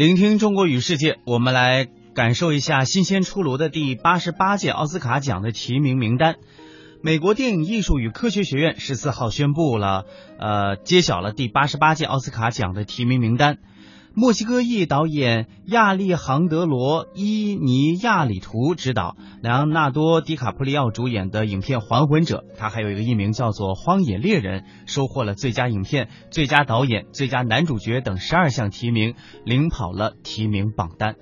聆听中国与世界，我们来感受一下新鲜出炉的第八十八届奥斯卡奖的提名名单。美国电影艺术与科学学院十四号宣布了，呃，揭晓了第八十八届奥斯卡奖的提名名单。墨西哥裔导演亚历杭德罗·伊尼亚里图执导，莱昂纳多·迪卡普里奥主演的影片《还魂者》，他还有一个艺名叫做《荒野猎人》，收获了最佳影片、最佳导演、最佳男主角等十二项提名，领跑了提名榜单。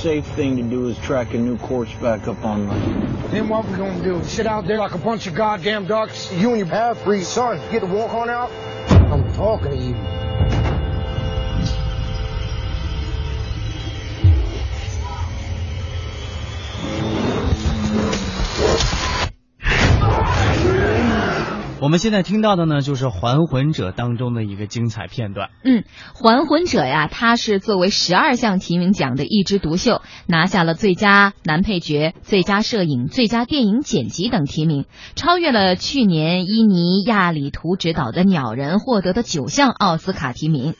Safe thing to do is track a new course back up online. Then what we gonna do? Sit out there like a bunch of goddamn ducks? You and your half-breed son get to walk on out? I'm talking to you. 我们现在听到的呢，就是《还魂者》当中的一个精彩片段。嗯，《还魂者》呀，它是作为十二项提名奖的一枝独秀，拿下了最佳男配角、最佳摄影、最佳电影剪辑等提名，超越了去年伊尼亚里图执导的《鸟人》获得的九项奥斯卡提名。《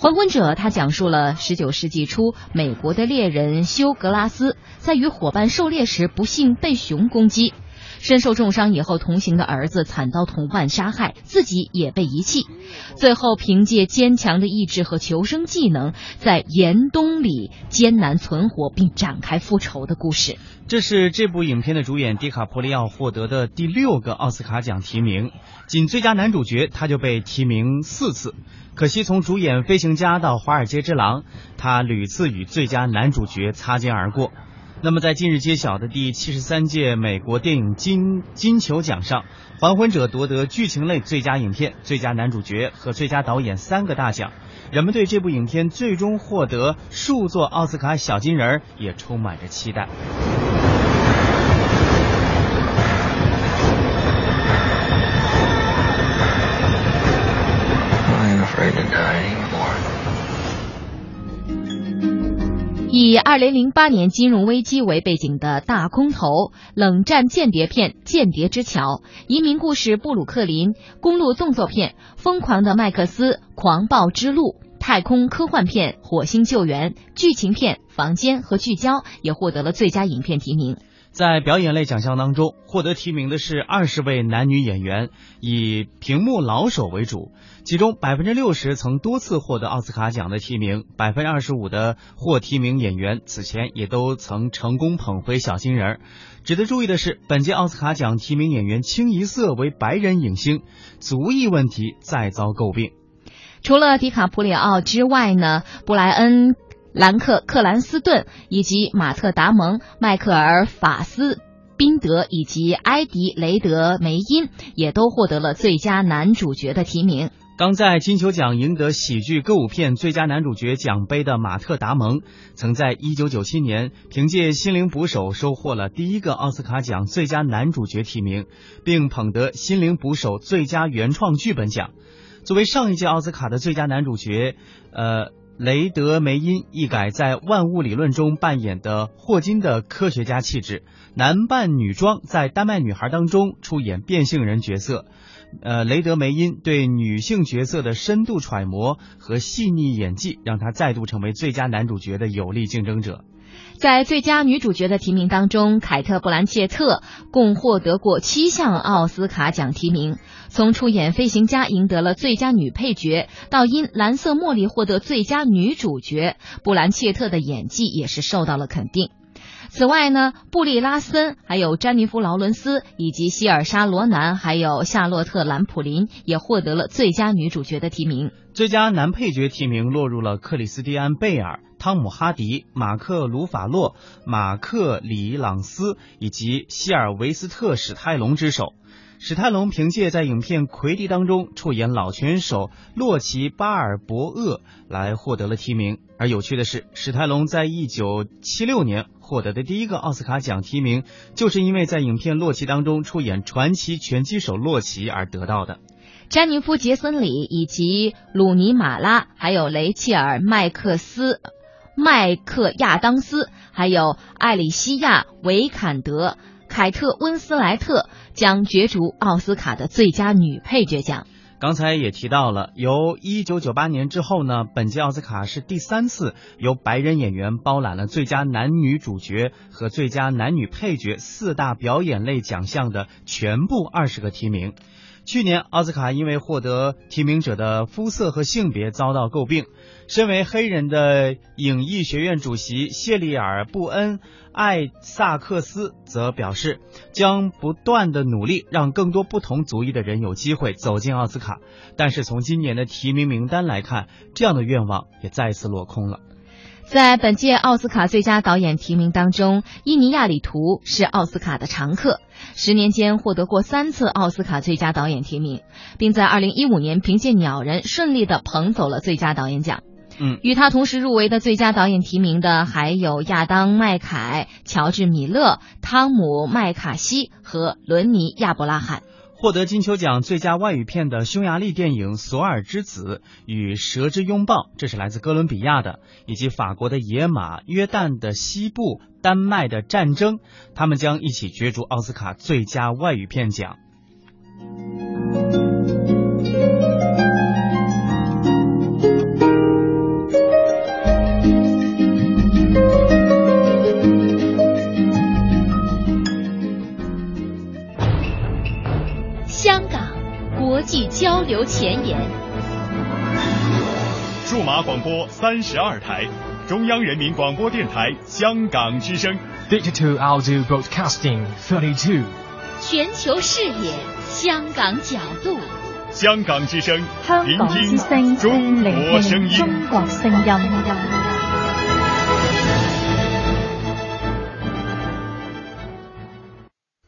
还魂者》它讲述了十九世纪初美国的猎人休格拉斯在与伙伴狩猎时不幸被熊攻击。身受重伤以后，同行的儿子惨遭同伴杀害，自己也被遗弃。最后，凭借坚强的意志和求生技能，在严冬里艰难存活并展开复仇的故事。这是这部影片的主演迪卡普里奥获得的第六个奥斯卡奖提名，仅最佳男主角他就被提名四次。可惜，从主演《飞行家》到《华尔街之狼》，他屡次与最佳男主角擦肩而过。那么，在近日揭晓的第七十三届美国电影金金球奖上，《还魂者》夺得剧情类最佳影片、最佳男主角和最佳导演三个大奖。人们对这部影片最终获得数座奥斯卡小金人儿也充满着期待。以二零零八年金融危机为背景的大空投、冷战间谍片《间谍之桥》、移民故事《布鲁克林》、公路动作片《疯狂的麦克斯》、狂暴之路、太空科幻片《火星救援》、剧情片《房间》和《聚焦》也获得了最佳影片提名。在表演类奖项当中，获得提名的是二十位男女演员，以屏幕老手为主，其中百分之六十曾多次获得奥斯卡奖的提名，百分之二十五的获提名演员此前也都曾成功捧回小金人。值得注意的是，本届奥斯卡奖提名演员清一色为白人影星，族裔问题再遭诟病。除了迪卡普里奥之外呢，布莱恩。兰克·克兰斯顿以及马特·达蒙、迈克尔·法斯宾德以及埃迪·雷德梅因也都获得了最佳男主角的提名。刚在金球奖赢得喜剧歌舞片最佳男主角奖杯的马特·达蒙，曾在1997年凭借《心灵捕手》收获了第一个奥斯卡奖最佳男主角提名，并捧得《心灵捕手》最佳原创剧本奖。作为上一届奥斯卡的最佳男主角，呃。雷德梅因一改在《万物理论》中扮演的霍金的科学家气质，男扮女装，在《丹麦女孩》当中出演变性人角色。呃，雷德梅因对女性角色的深度揣摩和细腻演技，让他再度成为最佳男主角的有力竞争者。在最佳女主角的提名当中，凯特·布兰切特共获得过七项奥斯卡奖提名。从出演《飞行家》赢得了最佳女配角，到因《蓝色茉莉》获得最佳女主角，布兰切特的演技也是受到了肯定。此外呢，布利拉森、还有詹妮弗·劳伦斯以及希尔莎·罗南，还有夏洛特·兰普林也获得了最佳女主角的提名。最佳男配角提名落入了克里斯蒂安·贝尔、汤姆·哈迪、马克·鲁法洛、马克·里朗斯以及希尔维斯特·史泰龙之手。史泰龙凭借在影片《魁地》当中出演老拳手洛奇·巴尔博厄来获得了提名。而有趣的是，史泰龙在一九七六年获得的第一个奥斯卡奖提名，就是因为在影片《洛奇》当中出演传奇拳击手洛奇而得到的。詹妮弗·杰森里以及鲁尼·马拉，还有雷切尔·麦克斯、麦克亚当斯，还有艾里西亚·维坎德。凯特温斯莱特将角逐奥斯卡的最佳女配角奖。刚才也提到了，由一九九八年之后呢，本届奥斯卡是第三次由白人演员包揽了最佳男女主角和最佳男女配角四大表演类奖项的全部二十个提名。去年奥斯卡因为获得提名者的肤色和性别遭到诟病。身为黑人的影艺学院主席谢利尔·布恩·艾萨克斯则表示，将不断的努力让更多不同族裔的人有机会走进奥斯卡。但是从今年的提名名单来看，这样的愿望也再次落空了。在本届奥斯卡最佳导演提名当中，伊尼亚里图是奥斯卡的常客，十年间获得过三次奥斯卡最佳导演提名，并在二零一五年凭借《鸟人》顺利的捧走了最佳导演奖。嗯，与他同时入围的最佳导演提名的还有亚当·麦凯、乔治·米勒、汤姆·麦卡锡和伦尼·亚伯拉罕。获得金球奖最佳外语片的匈牙利电影《索尔之子》与《蛇之拥抱》，这是来自哥伦比亚的，以及法国的《野马》、约旦的《西部》、丹麦的《战争》，他们将一起角逐奥斯卡最佳外语片奖。际交流前沿，数码广播三十二台，中央人民广播电台香港之声，Digital Audio Broadcasting Thirty Two，全球视野，香港角度，香港之声，香港之声，中国声音，中国声音。